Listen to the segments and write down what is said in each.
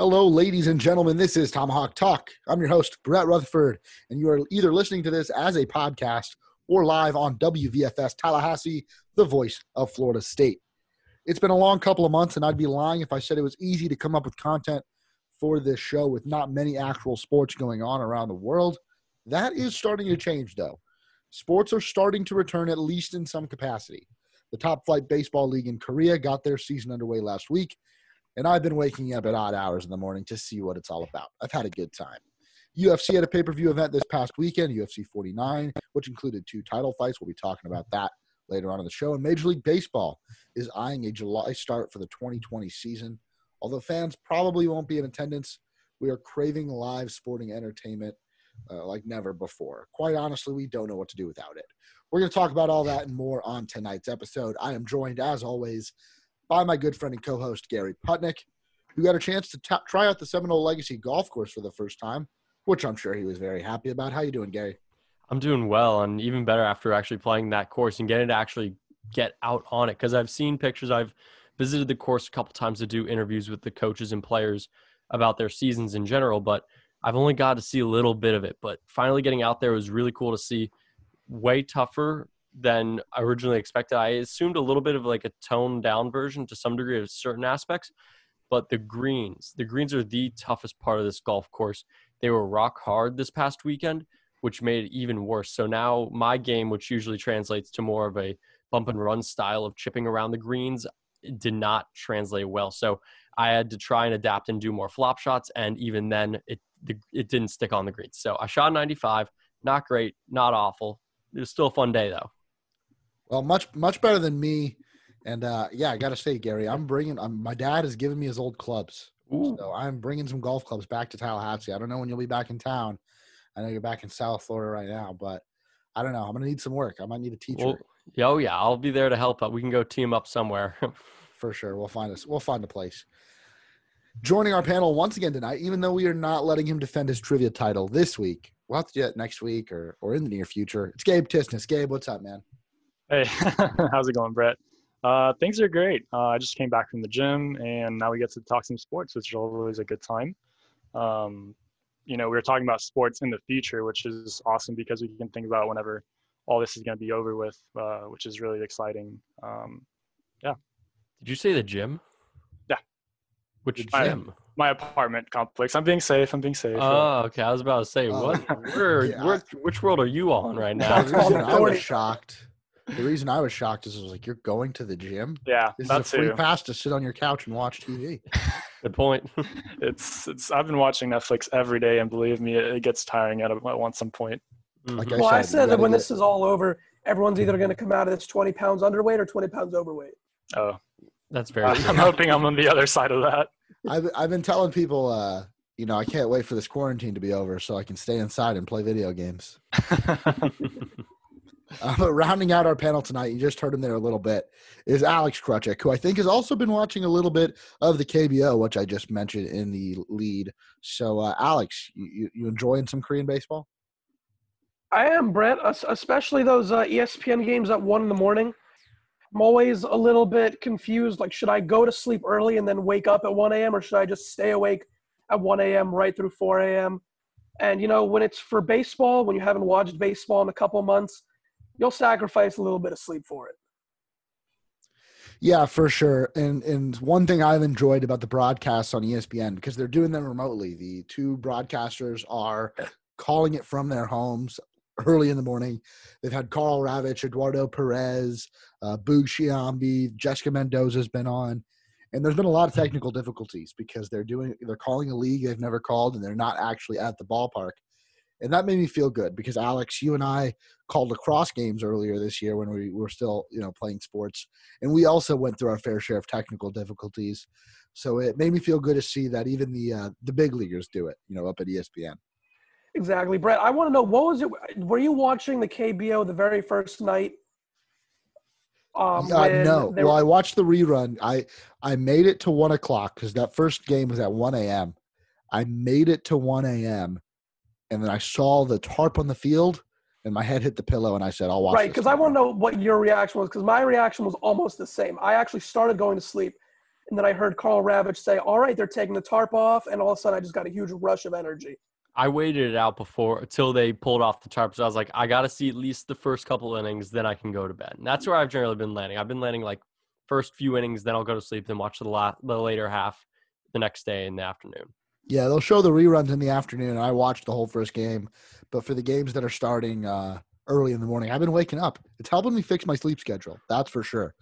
Hello, ladies and gentlemen. This is Tomahawk Talk. I'm your host, Brett Rutherford, and you are either listening to this as a podcast or live on WVFS Tallahassee, the voice of Florida State. It's been a long couple of months, and I'd be lying if I said it was easy to come up with content for this show with not many actual sports going on around the world. That is starting to change, though. Sports are starting to return, at least in some capacity. The Top Flight Baseball League in Korea got their season underway last week, and I've been waking up at odd hours in the morning to see what it's all about. I've had a good time. UFC had a pay per view event this past weekend, UFC 49, which included two title fights. We'll be talking about that later on in the show. And Major League Baseball is eyeing a July start for the 2020 season. Although fans probably won't be in attendance, we are craving live sporting entertainment uh, like never before. Quite honestly, we don't know what to do without it. We're going to talk about all that and more on tonight's episode. I am joined, as always, by my good friend and co host, Gary Putnick, who got a chance to t- try out the Seminole Legacy Golf Course for the first time, which I'm sure he was very happy about. How you doing, Gary? I'm doing well, and even better after actually playing that course and getting to actually get out on it. Because I've seen pictures, I've visited the course a couple times to do interviews with the coaches and players about their seasons in general, but I've only got to see a little bit of it. But finally getting out there was really cool to see way tougher than I originally expected. I assumed a little bit of like a toned down version to some degree of certain aspects, but the greens, the greens are the toughest part of this golf course. They were rock hard this past weekend, which made it even worse. So now my game, which usually translates to more of a bump and run style of chipping around the greens, did not translate well. So I had to try and adapt and do more flop shots, and even then, it it didn't stick on the greens. So I shot 95, not great, not awful. It was still a fun day though. Well, much much better than me. And uh, yeah, I got to say, Gary, I'm bringing. I'm, my dad has given me his old clubs, Ooh. so I'm bringing some golf clubs back to Tallahassee. I don't know when you'll be back in town. I know you're back in South Florida right now, but I don't know. I'm gonna need some work. I might need a teacher. Well, oh yeah, I'll be there to help out. We can go team up somewhere. For sure, we'll find us. We'll find a place. Joining our panel once again tonight, even though we are not letting him defend his trivia title this week, we'll have to do it next week or or in the near future. It's Gabe Tisness. Gabe, what's up, man? Hey, how's it going, Brett? Uh, things are great. Uh, I just came back from the gym, and now we get to talk some sports, which is always a good time. Um, you know, we were talking about sports in the future, which is awesome because we can think about whenever all this is going to be over with, uh, which is really exciting. Um, yeah. Did you say the gym? Yeah. Which my, gym? My apartment complex. I'm being safe. I'm being safe. Oh, okay. I was about to say, oh, what? Where, yeah. where, which world are you on right now? I was shocked the reason I was shocked is I was like, "You're going to the gym? Yeah, this is a free too. pass to sit on your couch and watch TV." Good point. it's it's. I've been watching Netflix every day, and believe me, it, it gets tiring at, at some point. Mm-hmm. Like I well, said, I said that when get... this is all over, everyone's either going to come out of this 20 pounds underweight or 20 pounds overweight. Oh, that's very. I'm hoping I'm on the other side of that. I've I've been telling people, uh, you know, I can't wait for this quarantine to be over so I can stay inside and play video games. Uh, but rounding out our panel tonight, you just heard him there a little bit, is Alex Krutchik, who I think has also been watching a little bit of the KBO, which I just mentioned in the lead. So, uh, Alex, you, you enjoying some Korean baseball? I am, Brett, especially those uh, ESPN games at one in the morning. I'm always a little bit confused. Like, should I go to sleep early and then wake up at 1 a.m., or should I just stay awake at 1 a.m. right through 4 a.m.? And, you know, when it's for baseball, when you haven't watched baseball in a couple months, you'll sacrifice a little bit of sleep for it. Yeah, for sure. And and one thing I've enjoyed about the broadcasts on ESPN because they're doing them remotely. The two broadcasters are calling it from their homes early in the morning. They've had Karl Ravech, Eduardo Perez, uh, Boog Sciambi, Jessica Mendoza's been on, and there's been a lot of technical difficulties because they're doing they're calling a league they've never called and they're not actually at the ballpark and that made me feel good because Alex, you and I called lacrosse games earlier this year when we were still, you know, playing sports, and we also went through our fair share of technical difficulties. So it made me feel good to see that even the uh, the big leaguers do it, you know, up at ESPN. Exactly, Brett. I want to know what was it? Were you watching the KBO the very first night? Um, uh, no. Well, I watched the rerun. I I made it to one o'clock because that first game was at one a.m. I made it to one a.m and then I saw the tarp on the field, and my head hit the pillow, and I said, "I'll watch." Right, because I want to know what your reaction was, because my reaction was almost the same. I actually started going to sleep And then I heard Karl Ravech say, "All right, they're taking the tarp off," and all of a sudden I just got a huge rush of energy. I waited it out before until they pulled off the tarp. So I was like, I got to see at least the first couple innings, then I can go to bed. And that's where I've generally been landing. I've been landing like first few innings, then I'll go to sleep, then watch the, la- the later half the next day in the afternoon. Yeah, they'll show the reruns in the afternoon. I watched the whole first game, but for the games that are starting uh, early in the morning, I've been waking up. It's helping me fix my sleep schedule. That's for sure.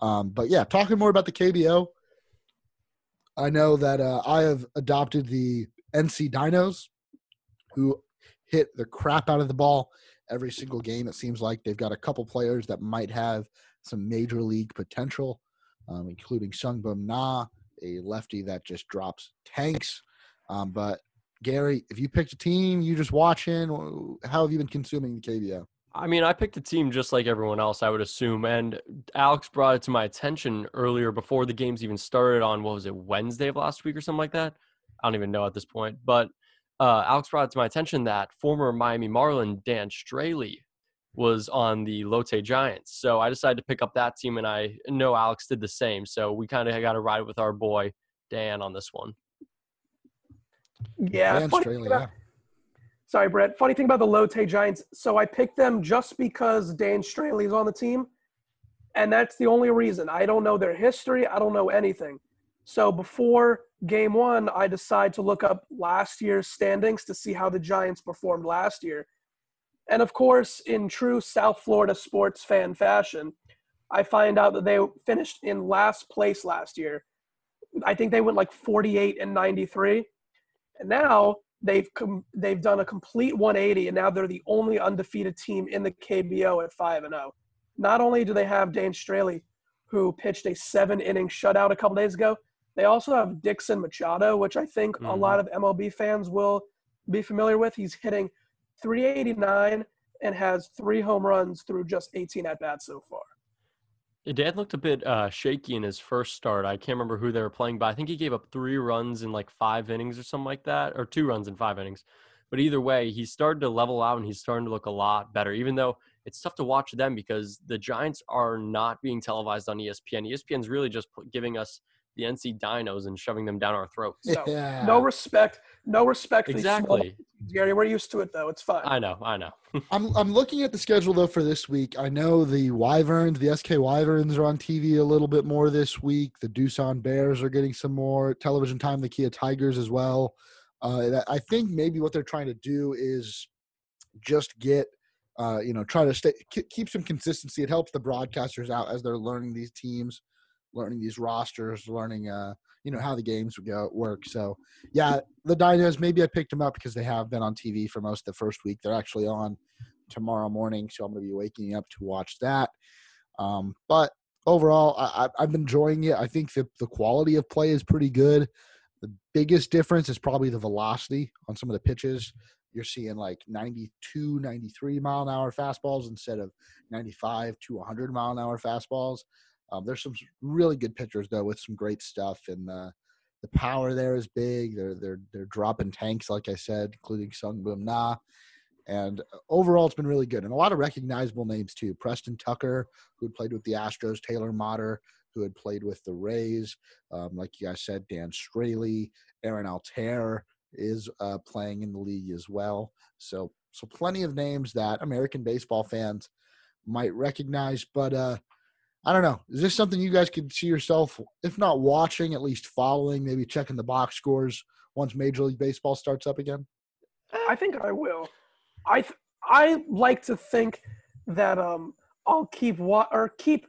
Um, but yeah, talking more about the KBO. I know that uh, I have adopted the NC Dinos, who hit the crap out of the ball every single game. It seems like they've got a couple players that might have some major league potential, um, including Sungbum Na, a lefty that just drops tanks. Um, but Gary, if you picked a team, you just watching. How have you been consuming the KBO? I mean, I picked a team just like everyone else, I would assume. And Alex brought it to my attention earlier before the games even started on what was it, Wednesday of last week or something like that? I don't even know at this point. But uh, Alex brought it to my attention that former Miami Marlin Dan Straily was on the Lotte Giants. So I decided to pick up that team, and I know Alex did the same. So we kind of got to ride with our boy Dan on this one. Yeah, thing about- Sorry, Brett. Funny thing about the Lotte Giants. So I picked them just because Dan Straily is on the team, and that's the only reason. I don't know their history. I don't know anything. So before game one, I decided to look up last year's standings to see how the Giants performed last year. And of course, in true South Florida sports fan fashion, I find out that they finished in last place last year. I think they went like 48 and 93. And now they've com- they've done a complete 180 and now they're the only undefeated team in the KBO at 5 and 0. Not only do they have Dan Straily who pitched a 7-inning shutout a couple days ago, they also have Dixon Machado, which I think a Mhm. lot of MLB fans will be familiar with. He's hitting 389 and has 3 home runs through just 18 at bats so far. Dan looked a bit uh, shaky in his first start. I can't remember who they were playing, but I think he gave up three runs in like five innings or something like that, or two runs in five innings. But either way, he started to level out and he's starting to look a lot better, even though it's tough to watch them because the Giants are not being televised on ESPN. ESPN's really just giving us the NC Dinos and shoving them down our throats. So, yeah. No respect, no respect for these small Exactly. Gary. We're used to it though. It's fine. I know, I know. I'm I'm looking at the schedule though for this week. I know the Wyverns, the SK Wyverns are on TV a little bit more this week. The Doosan Bears are getting some more television time. The Kia Tigers as well. Uh, I think maybe what they're trying to do is just get, uh, you know, try to stay ke- keep some consistency. It helps the broadcasters out as they're learning these teams, learning these rosters, learning, uh, you know, how the games would go work. So yeah, the Dinos. Maybe I picked them up because they have been on TV for most of the first week. They're actually on tomorrow morning, so I'm going to be waking up to watch that. Um, but overall, I, I, I'm enjoying it. I think the the quality of play is pretty good. The biggest difference is probably the velocity on some of the pitches. You're seeing like 92, 93 mile an hour fastballs instead of 95 to 100 mile an hour fastballs. Um, there's some really good pitchers though with some great stuff, and uh, the power there is big. They're they're they're dropping tanks, like I said, including Sungbum Na. And uh, overall, it's been really good, and a lot of recognizable names too. Preston Tucker, who had played with the Astros, Taylor Motter, who had played with the Rays, um, like you guys said, Dan Straily, Aaron Altherr is uh, playing in the league as well. So, so plenty of names that American baseball fans might recognize. But uh, I don't know. Is this something you guys could see yourself, if not watching, at least following, maybe checking the box scores once Major League Baseball starts up again? I think I will. I th- I like to think that um I'll keep wa- or keep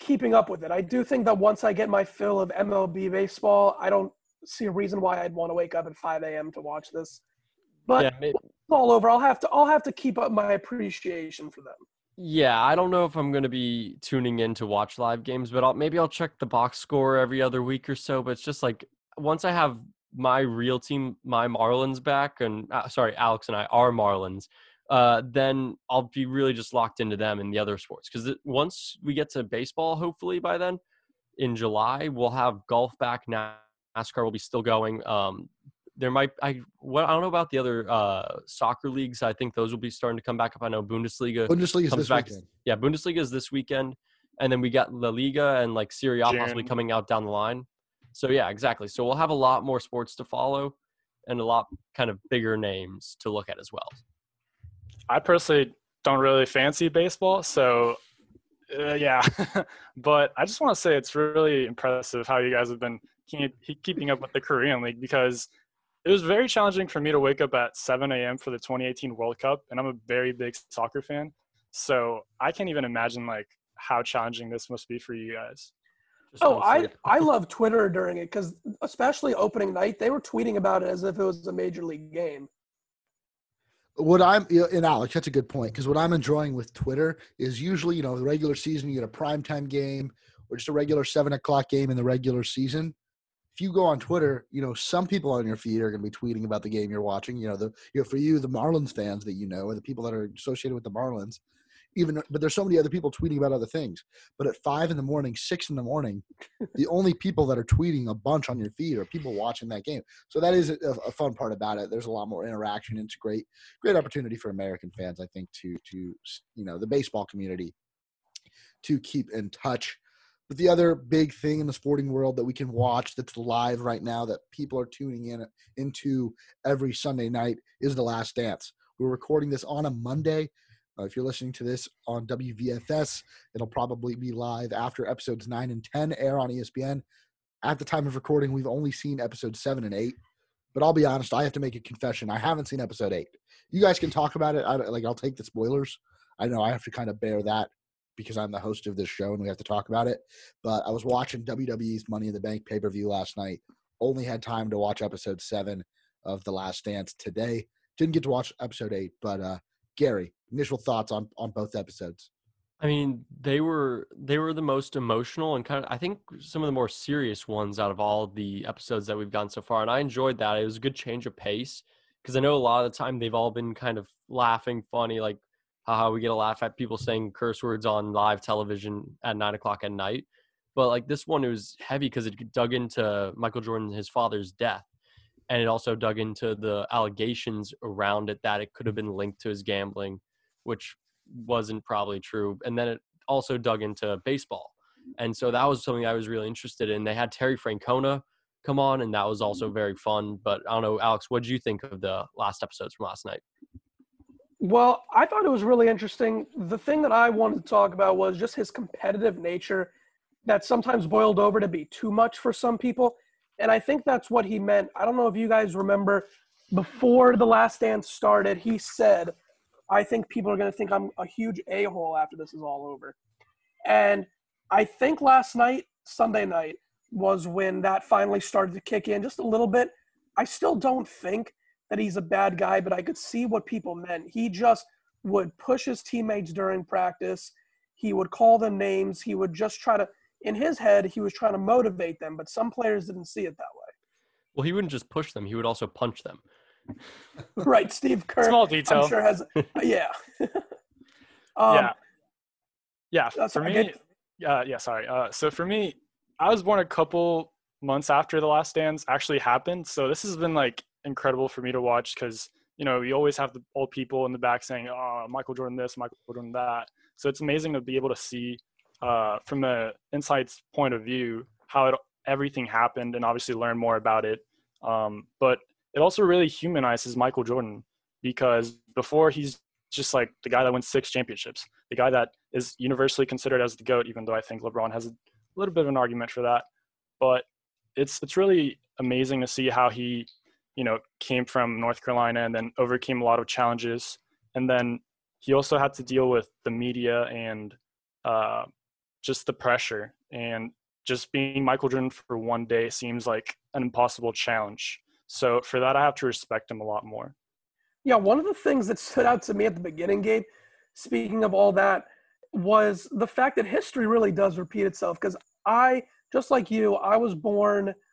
keeping up with it. I do think that once I get my fill of MLB baseball, I don't see a reason why I'd want to wake up at 5 a.m. to watch this. But yeah, may- all over. I'll have to I'll have to keep up my appreciation for them. Yeah, I don't know if I'm going to be tuning in to watch live games, but I'll, maybe I'll check the box score every other week or so. But it's just like once I have my real team, my Marlins back, and uh, sorry, Alex and I are Marlins, uh, then I'll be really just locked into them and the other sports. Because once we get to baseball, hopefully by then in July, we'll have golf back. Now NASCAR will be still going. Um, there might I what I don't know about the other uh, soccer leagues. I think those will be starting to come back up. I know Bundesliga Bundesliga is comes this back- weekend. yeah, Bundesliga is this weekend, and then we got La Liga and like Serie A possibly coming out down the line. So yeah, exactly. So we'll have a lot more sports to follow and a lot kind of bigger names to look at as well. I personally don't really fancy baseball, so uh, yeah. but I just want to say it's really impressive how you guys have been keep, keeping up with the Korean League because it was very challenging for me to wake up at 7 a.m. for the 2018 World Cup, and I'm a very big soccer fan. So I can't even imagine like how challenging this must be for you guys. Just oh, I I love Twitter during it because especially opening night, they were tweeting about it as if it was a major league game. What I'm and Alex, that's a good point because what I'm enjoying with Twitter is usually you know the regular season you get a primetime game or just a regular seven o'clock game in the regular season if you go on Twitter, you know, some people on your feed are going to be tweeting about the game you're watching. You know, the you know, for you, the Marlins fans that you know, or the people that are associated with the Marlins, even but there's so many other people tweeting about other things. But at five in the morning, six in the morning, the only people that are tweeting a bunch on your feed are people watching that game. So that is a, a, fun part about it. There's a lot more interaction. It's a great, great opportunity for American fans, I think, to to you know the baseball community to keep in touch but the other big thing in the sporting world that we can watch that's live right now that people are tuning in into every Sunday night is The Last Dance. We're recording this on a Monday. Uh, if you're listening to this on WVFS, it'll probably be live after episodes 9 and 10 air on ESPN. At the time of recording, we've only seen episodes 7 and 8. But I'll be honest, I have to make a confession. I haven't seen episode 8. You guys can talk about it. I, like I'll take the spoilers. I know I have to kind of bear that because I'm the host of this show and we have to talk about it. But I was watching WWE's Money in the Bank pay per view last night. Only had time to watch episode seven of The Last Dance today. Didn't get to watch episode eight, but uh, Gary, initial thoughts on on both episodes. I mean, they were they were the most emotional and kind of I think some of the more serious ones out of all the episodes that we've gotten so far, and I enjoyed that. It was a good change of pace because I know a lot of the time they've all been kind of laughing, funny, like haha, we get a laugh at people saying curse words on live television at nine o'clock at night. But like this one, it was heavy because it dug into Michael Jordan, his father's death, and it also dug into the allegations around it that it could have been linked to his gambling, which wasn't probably true. And then it also dug into baseball, and so that was something I was really interested in. They had Terry Francona come on, and that was also mm-hmm. very fun. But I don't know, Alex, what did you think of the last episodes from last night? Well, I thought it was really interesting. The thing that I wanted to talk about was just his competitive nature that sometimes boiled over to be too much for some people. And I think that's what he meant. I don't know if you guys remember before the last dance started, he said, I think people are going to think I'm a huge a hole after this is all over. And I think last night, Sunday night, was when that finally started to kick in just a little bit. I still don't think that he's a bad guy, but I could see what people meant. He just would push his teammates during practice. He would call them names. He would just try to, in his head, he was trying to motivate them, but some players didn't see it that way. Well, he wouldn't just push them, he would also punch them. right, Steve Kerr. Small detail. I'm sure has, yeah. um, yeah. Yeah. For me, uh, yeah, sorry. Uh, so for me, I was born a couple months after the last dance actually happened. So this has been like incredible for me to watch because you know you always have the old people in the back saying, "Oh, Michael Jordan this, Michael Jordan that." So it's amazing to be able to see uh, from the insights point of view how it, everything happened and obviously learn more about it. Um, but it also really humanizes Michael Jordan because before he's just like the guy that wins six championships, the guy that is universally considered as the goat, even though I think LeBron has a little bit of an argument for that. But it's it's really amazing to see how he you know, came from North Carolina and then overcame a lot of challenges. And then he also had to deal with the media and uh, just the pressure. And just being Michael Jordan for one day seems like an impossible challenge. So for that, I have to respect him a lot more. Yeah, one of the things that stood out to me at the beginning, Gabe, speaking of all that, was the fact that history really does repeat itself. Because I, just like you, I was born –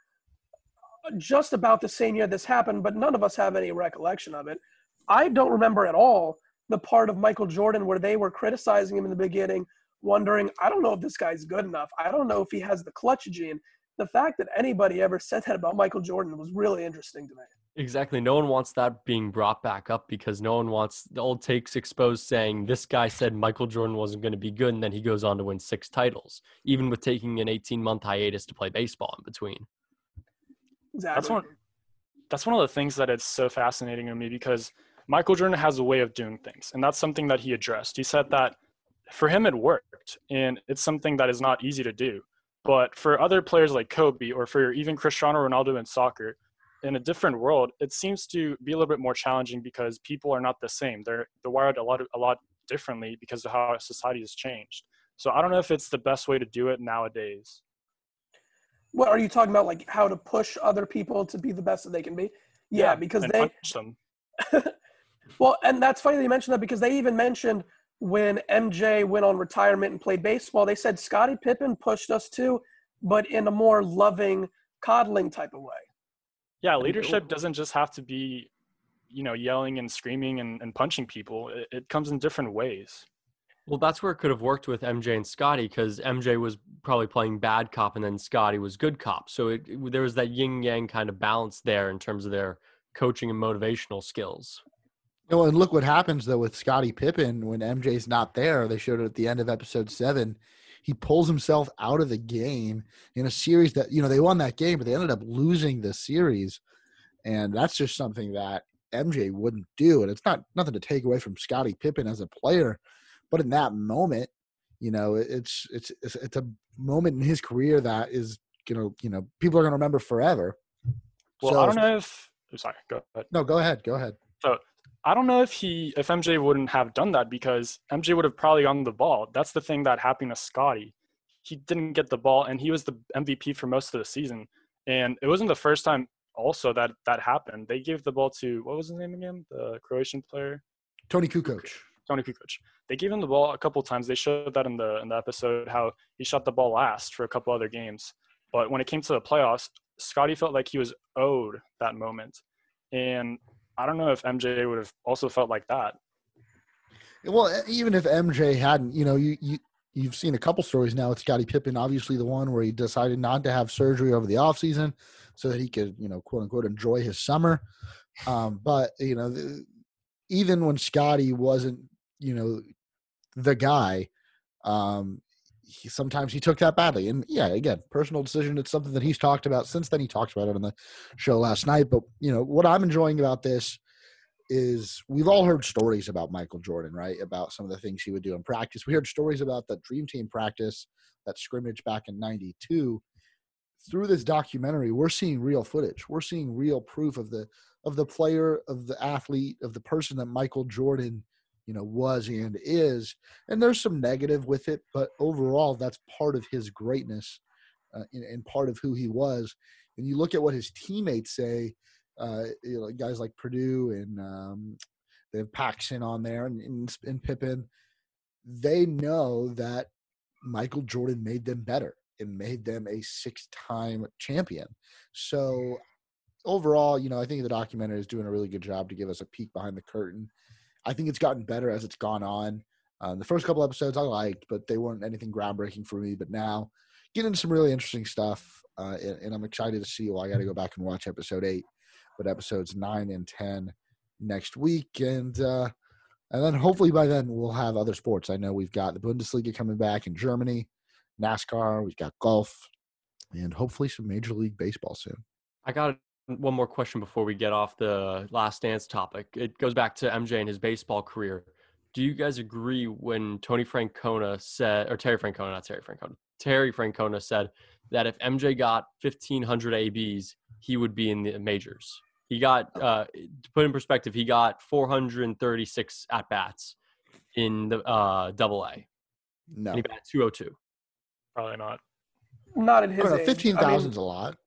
just about the same year this happened, but none of us have any recollection of it. I don't remember at all the part of Michael Jordan where they were criticizing him in the beginning, wondering, I don't know if this guy's good enough. I don't know if he has the clutch gene. The fact that anybody ever said that about Michael Jordan was really interesting to me. Exactly. No one wants that being brought back up because no one wants the old takes exposed saying this guy said Michael Jordan wasn't going to be good and then he goes on to win six titles, even with taking an 18 month hiatus to play baseball in between. Exactly. That's one. That's one of the things that it's so fascinating to me because Michael Jordan has a way of doing things, and that's something that he addressed. He said that for him it worked, and it's something that is not easy to do. But for other players like Kobe or for even Cristiano Ronaldo in soccer, in a different world, it seems to be a little bit more challenging because people are not the same. They're they're wired a lot a lot differently because of how society has changed. So I don't know if it's the best way to do it nowadays. What are you talking about? Like how to push other people to be the best that they can be? Yeah, because and they. punch them. well, and that's funny that you mentioned that because they even mentioned when MJ went on retirement and played baseball, they said Scottie Pippen pushed us too, but in a more loving, coddling type of way. Yeah, leadership doesn't just have to be, you know, yelling and screaming and, and punching people. It, it comes in different ways. Well, that's where it could have worked with MJ and Scottie because MJ was probably playing bad cop and then Scottie was good cop. So it, it, there was that yin yang kind of balance there in terms of their coaching and motivational skills. Know, and look what happens though with Scottie Pippen when MJ's not there. They showed it at the end of episode seven. He pulls himself out of the game in a series that you know they won that game, but they ended up losing the series, and that's just something that MJ wouldn't do. And it's not nothing to take away from Scottie Pippen as a player, but in that moment, you know, it's it's it's, it's a moment in his career that is you know you know people are going to remember forever. Well, So- I don't know if. I'm sorry, go ahead. No, go ahead, go ahead. So I don't know if he if MJ wouldn't have done that because MJ would have probably gotten the ball. That's the thing that happened to Scottie. He didn't get the ball and he was the MVP for most of the season. And it wasn't the first time also that that happened. They gave the ball to what was his name again? The Croatian player? Toni Kukoc. Kukoc. They gave him the ball a couple times. They showed that in the in the episode how he shot the ball last for a couple other games. But when it came to the playoffs, Scottie felt like he was owed that moment. And I don't know if MJ would have also felt like that. Well, even if MJ hadn't, you know, you you you've seen a couple stories now with Scottie Pippen. Obviously, the one where he decided not to have surgery over the offseason so that he could, you know, quote unquote, enjoy his summer. Um, but you know, the, even when Scottie wasn't, you know, the guy, um, he, sometimes he took that badly. And yeah, again, personal decision. It's something that he's talked about since then. He talked about it on the show last night. But you know, what I'm enjoying about this is we've all heard stories about Michael Jordan, right? About some of the things he would do in practice. We heard stories about the Dream Team practice, that scrimmage back in 92. Through this documentary, we're seeing real footage. We're seeing real proof of the of the player, of the athlete, of the person that Michael Jordan, you know, was and is. And there's some negative with it, but overall, that's part of his greatness uh, and, and part of who he was. And you look at what his teammates say, uh, you know, guys like Perdue and um, they have Paxson on there and, and, and Pippen. They know that Michael Jordan made them better and made them a six-time champion. So overall, you know, I think the documentary is doing a really good job to give us a peek behind the curtain. I think it's gotten better as it's gone on. Um, the first couple episodes I liked, but they weren't anything groundbreaking for me. But now, getting into some really interesting stuff, uh, and, and I'm excited to see. Well, I got to go back and watch episode eight, but episodes nine and ten next week, and uh, and then hopefully by then we'll have other sports. I know we've got the Bundesliga coming back in Germany, NASCAR, we've got golf, and hopefully some Major League Baseball soon. I got one more question before we get off the last dance topic. It goes back to MJ and his baseball career. Do you guys agree when Tony Francona said, or Terry Francona, not Terry Francona, Terry Francona said that if MJ got 1,500 ABs, he would be in the majors? He got, uh, to put in perspective, he got 436 at bats in the uh, double A. No, And he batted 202. Probably not. Not at I his don't know. age. Fifteen I mean, a lot.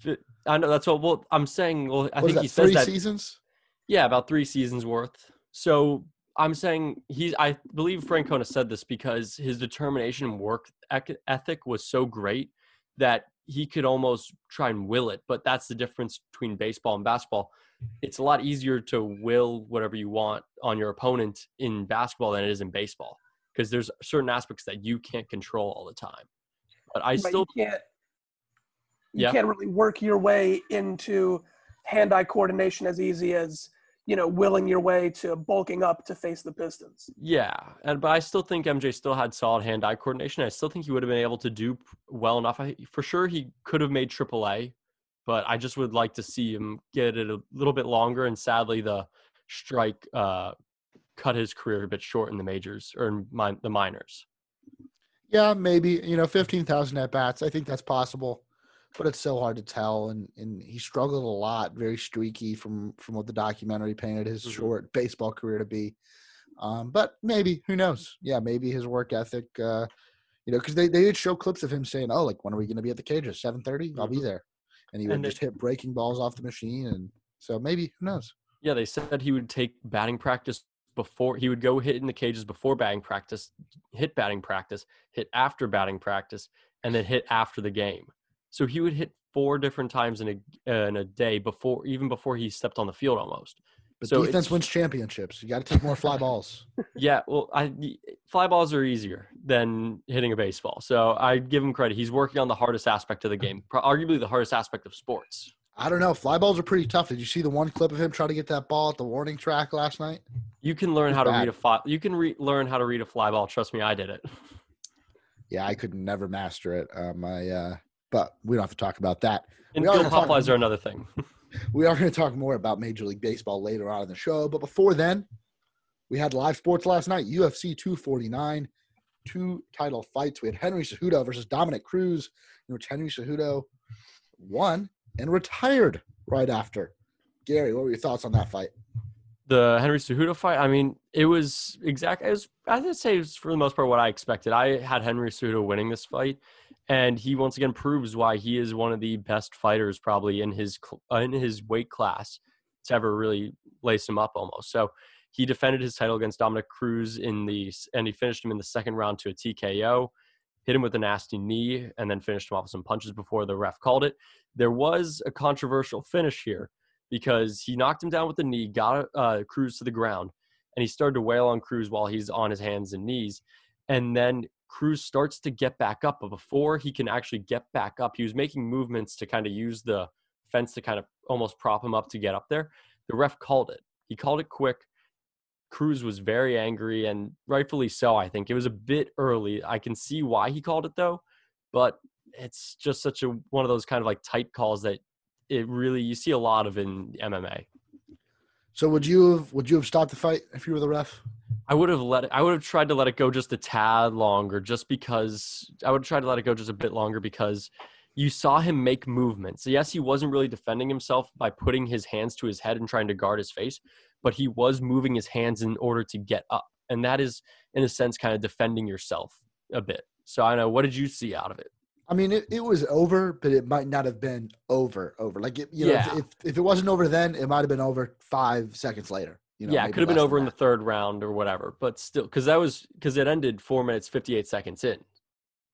Fi- I know that's what. Well, I'm saying. Well, I What is think that? he says Three that. seasons. Yeah, about three seasons worth. So I'm saying he's. I believe Francona said this because his determination and work ethic was so great that he could almost try and will it. But that's the difference between baseball and basketball. It's a lot easier to will whatever you want on your opponent in basketball than it is in baseball because there's certain aspects that you can't control all the time. But I but still you can't you Yeah. can't really work your way into hand-eye coordination as easy as you know willing your way to bulking up to face the Pistons. Yeah, and but I still think MJ still had solid hand-eye coordination. I still think he would have been able to do well enough. I, for sure, he could have made AAA but I just would like to see him get it a little bit longer. And sadly, the strike uh, cut his career a bit short in the majors or in min- the minors. Yeah, maybe you know, fifteen thousand at bats. I think that's possible, but it's so hard to tell. And and he struggled a lot, very streaky from from what the documentary painted his Mhm. short baseball career to be. Um, but maybe who knows? Yeah, maybe his work ethic. Uh, you know, because they they did show clips of him saying, "Oh, like when are we going to be at the cages? Seven thirty? I'll be Mhm. there," and he would And just hit breaking balls off the machine. And so maybe who knows? Yeah, they said he would take batting practice before he would go hit in the cages before batting practice, hit batting practice, hit after batting practice, and then hit after the game. So he would hit four different times in a uh, in a day before even before he stepped on the field almost. But So defense wins championships. You got to take more fly balls. Yeah, well, I fly balls are easier than hitting a baseball. So I give him credit. He's working on the hardest aspect of the game, arguably the hardest aspect of sports. I don't know. Fly balls are pretty tough. Did you see the one clip of him trying to get that ball at the warning track last night? You can learn how to bad. read a fly. You can re- learn how to read a fly ball. Trust me, I did it. Yeah, I could never master it. Um, I, uh, but we don't have to talk about that. And We field pop flies are another thing. We are going to talk more about Major League Baseball later on in the show. But before then, we had live sports last night. UFC 249, two title fights. We had Henry Cejudo versus Dominick Cruz, in which Henry Cejudo won and retired right after. Gary, what were your thoughts on that fight? The Henry Cejudo fight, I mean, it was exactly as I would say it was for the most part what I expected. I had Henry Cejudo winning this fight, and he once again proves why he is one of the best fighters probably in his uh, in his weight class to ever really lace him up almost. So he defended his title against Dominick Cruz in the and he finished him in the second round to a TKO. Hit him with a nasty knee and then finished him off with some punches before the ref called it. There was a controversial finish here because he knocked him down with the knee, got uh, Cruz to the ground, and he started to wail on Cruz while he's on his hands and knees. And then Cruz starts to get back up, but before he can actually get back up, he was making movements to kind of use the fence to kind of almost prop him up to get up there. The ref called it. He called it quick. Cruz was very angry, and rightfully so, I think. It was a bit early. I can see why he called it, though, but it's just such a one of those kind of like tight calls that it really you see a lot of in MMA. So would you have would you have stopped the fight if you were the ref? I would have let it, I would have tried to let it go just a tad longer, just because I would have tried to let it go just a bit longer because you saw him make movements. Yes, he wasn't really defending himself by putting his hands to his head and trying to guard his face, but he was moving his hands in order to get up, and that is in a sense kind of defending yourself a bit. So I know. What did you see out of it? I mean, it, it was over, but it might not have been over. Over like it, you know, Yeah. if, if if it wasn't over then, it might have been over five seconds later. You know, yeah, it could have been over in the third round or whatever, but still, because that was because it ended four minutes fifty eight seconds in. to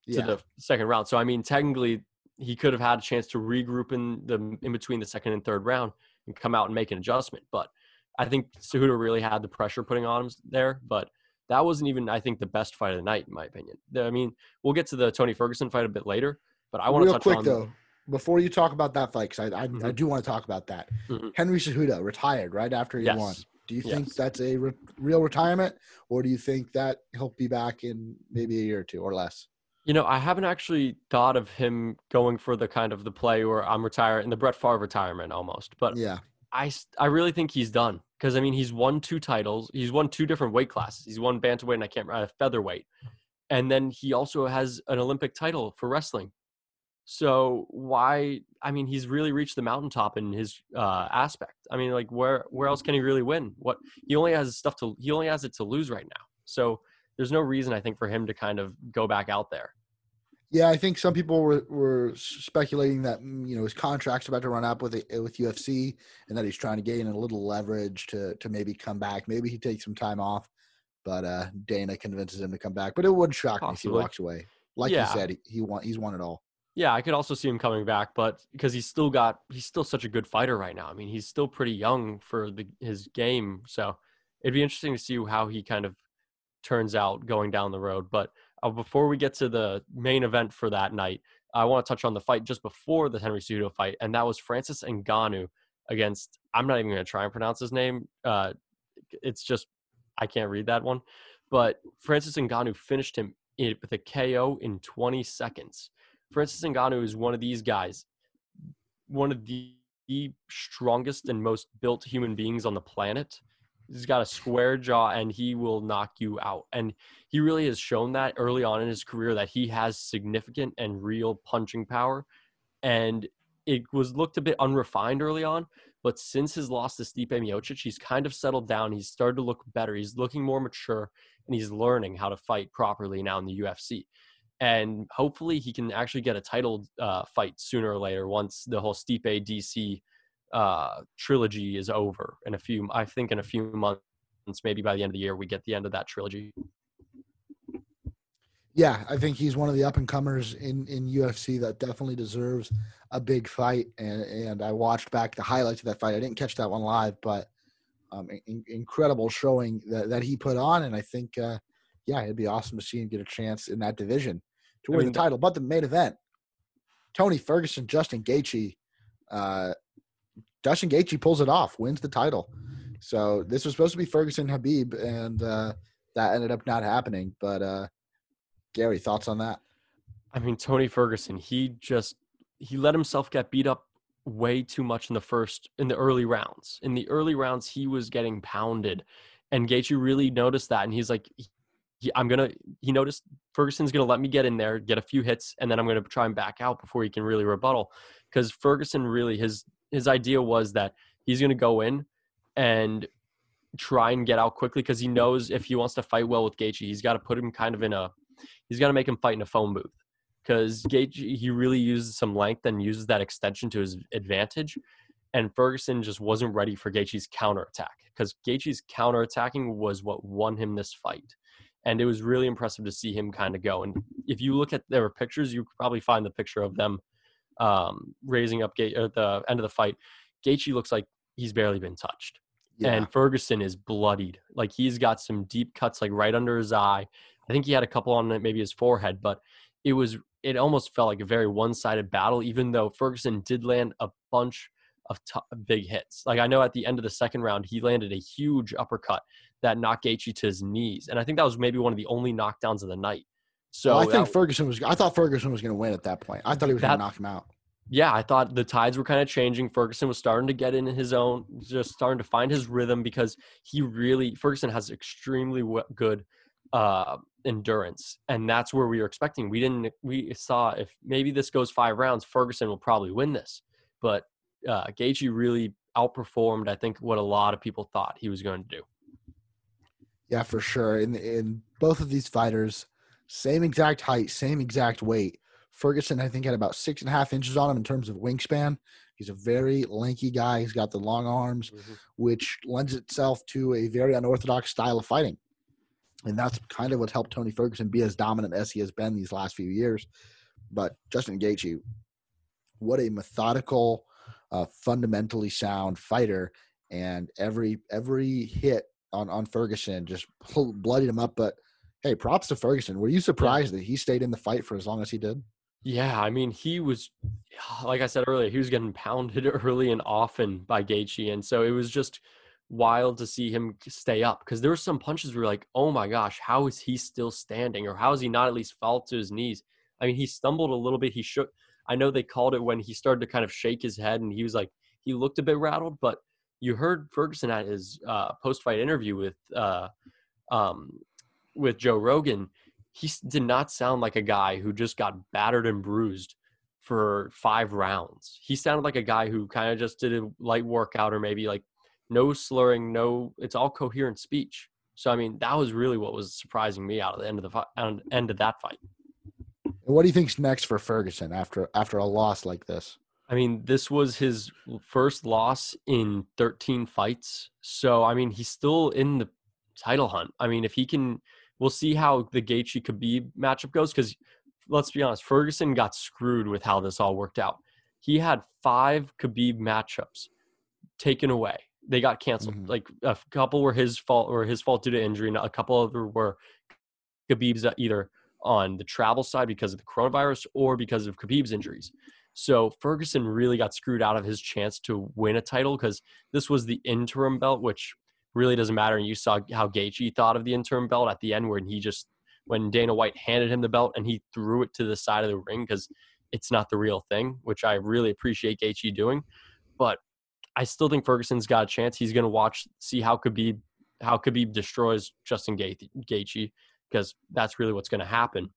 Yeah. the second round. So I mean, technically, he could have had a chance to regroup in the in between the second and third round and come out and make an adjustment. But I think Cejudo really had the pressure putting on him there. But that wasn't even, I think, the best fight of the night, in my opinion. I mean, we'll get to the Tony Ferguson fight a bit later, but I want to Real touch quick on though, before you talk about that fight, because I I, I Mhm. do want to talk about that. Mhm. Henry Cejudo retired right after he won. Do you think Yes. that's a re- real retirement, or do you think that he'll be back in maybe a year or two or less? You know, I haven't actually thought of him going for the kind of the play where I'm retired in the Brett Favre retirement almost, but Yeah, I I really think he's done because I mean he's won two titles. He's won two different weight classes. He's won bantamweight and I can't remember featherweight, and then he also has an Olympic title for wrestling. So why? I mean, he's really reached the mountaintop in his uh, aspect. I mean, like where where else can he really win? What he only has stuff to he only has it to lose right now. So there's no reason I think for him to kind of go back out there. Yeah. I think some people were, were speculating that mm, you know his contract's about to run up with it, with UFC, and that he's trying to gain a little leverage to to maybe come back. Maybe he takes some time off, but uh, Dana convinces him to come back. But it would shock me if he walks away. Like Yeah. you said, he, he won. He's won it all. Yeah, I could also see him coming back, but because he's still got he's still such a good fighter right now. I mean, he's still pretty young for the his game, so it'd be interesting to see how he kind of turns out going down the road. But uh, before we get to the main event for that night, I want to touch on the fight just before the Henry Cejudo fight, and that was Francis Ngannou against I'm not even going to try and pronounce his name. Uh, it's just I can't read that one, but Francis Ngannou finished him with a KO in 20 seconds. Francis Ngannou is one of these guys. one of the, the strongest and most built human beings on the planet. He's got a square jaw and he will knock you out. And he really has shown that early on in his career that he has significant and real punching power. And it was looked a bit unrefined early on, but since his loss to Stipe Miocic, he's kind of settled down. He's started to look better. He's looking more mature, and he's learning how to fight properly now in the UFC. And hopefully, he can actually get a title uh, fight sooner or later once the whole Stipe DC uh, trilogy is over. In a few, I think, in a few months, maybe by the end of the year, we get the end of that trilogy. Yeah, I think he's one of the up and comers in in UFC that definitely deserves a big fight. And and I watched back the highlights of that fight. I didn't catch that one live, but um, in, incredible showing that, that he put on. And I think, uh, yeah, it'd be awesome to see him get a chance in that division to win I mean, the title. But the main event, Tony Ferguson, Justin Gaethje. Uh, Justin Gaethje pulls it off, wins the title. So this was supposed to be Ferguson Khabib, and uh, that ended up not happening. But uh, Gary, thoughts on that? I mean, Tony Ferguson, he just he let himself get beat up way too much in the first in the early rounds. In the early rounds, he was getting pounded, and Gaethje really noticed that, and he's like, he, "I'm gonna." He noticed Ferguson's gonna let me get in there, get a few hits, and then I'm gonna try and back out before he can really rebuttal. Because Ferguson really his his idea was that he's gonna go in and try and get out quickly because he knows if he wants to fight well with Gaethje, he's got to put him kind of in a he's got to make him fight in a phone booth because Gaethje he really uses some length and uses that extension to his advantage. And Ferguson just wasn't ready for Gaethje's counterattack because Gaethje's counterattacking was what won him this fight. And it was really impressive to see him kind of go. And if you look at their pictures, you probably find the picture of them um, raising up Gaethje at the end of the fight. Gaethje looks like he's barely been touched. Yeah. And Ferguson is bloodied. Like he's got some deep cuts like right under his eye. I think he had a couple on maybe his forehead, but it was it almost felt like a very one-sided battle. Even though Ferguson did land a bunch of t- big hits, like I know at the end of the second round he landed a huge uppercut that knocked Gaethje to his knees, and I think that was maybe one of the only knockdowns of the night. So well, I think that, Ferguson was. I thought Ferguson was going to win at that point. I thought he was going to knock him out. Yeah, I thought the tides were kind of changing. Ferguson was starting to get in his own, just starting to find his rhythm because he really Ferguson has extremely good uh, endurance, and that's where we were expecting. We didn't. We saw if maybe this goes five rounds, Ferguson will probably win this, but uh, Gaethje really outperformed. I think what a lot of people thought he was going to do. Yeah, for sure. In in both of these fighters, same exact height, same exact weight. Ferguson, I think, had about six and a half inches on him in terms of wingspan. He's a very lanky guy. He's got the long arms, mm-hmm. which lends itself to a very unorthodox style of fighting. And that's kind of what helped Tony Ferguson be as dominant as he has been these last few years. But Justin Gaethje, what a methodical, uh, fundamentally sound fighter, and every every hit on on Ferguson just bloodied him up. But hey, props to Ferguson. Were you surprised that he stayed in the fight for as long as he did? Yeah, I mean, he was, like I said earlier, he was getting pounded early and often by Gaethje, and so it was just wild to see him stay up because there were some punches where like, oh my gosh, how is he still standing, or how is he not at least fall to his knees? I mean, he stumbled a little bit. He shook. I know they called it when he started to kind of shake his head, and he was like, he looked a bit rattled. But you heard Ferguson at his uh, post-fight interview with uh, um, with Joe Rogan. He did not sound like a guy who just got battered and bruised for five rounds. He sounded like a guy who kind of just did a light workout or maybe like no slurring, no, it's all coherent speech. So I mean, that was really what was surprising me out of the end of the fight, end of that fight. What do you think's next for Ferguson after after a loss like this? I mean, this was his first loss in 13 fights. So I mean, he's still in the title hunt. I mean, if he can, we'll see how the Gaethje Khabib matchup goes. Because let's be honest, Ferguson got screwed with how this all worked out. He had five Khabib matchups taken away they got canceled. Mm-hmm. Like a couple were his fault or his fault due to injury, and a couple other were Khabib's either on the travel side because of the coronavirus or because of Khabib's injuries. So Ferguson really got screwed out of his chance to win a title because this was the interim belt, which really doesn't matter. And you saw how Gaethje thought of the interim belt at the end, when he just when Dana White handed him the belt and he threw it to the side of the ring because it's not the real thing, which I really appreciate Gaethje doing. But I still think Ferguson's got a chance. He's going to watch, see how Khabib how Khabib destroys Justin Gaethje because that's really what's going to happen,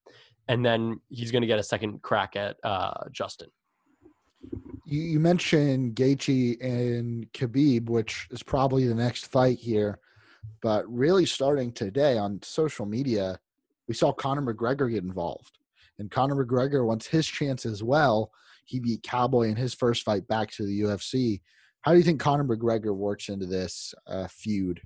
and then he's going to get a second crack at uh, Justin. You, you mentioned Gaethje and Khabib, which is probably the next fight here, but really starting today on social media, we saw Conor McGregor get involved, and Conor McGregor wants his chance as well. He beat Cowboy in his first fight back to the UFC. How do you think Conor McGregor works into this uh, feud?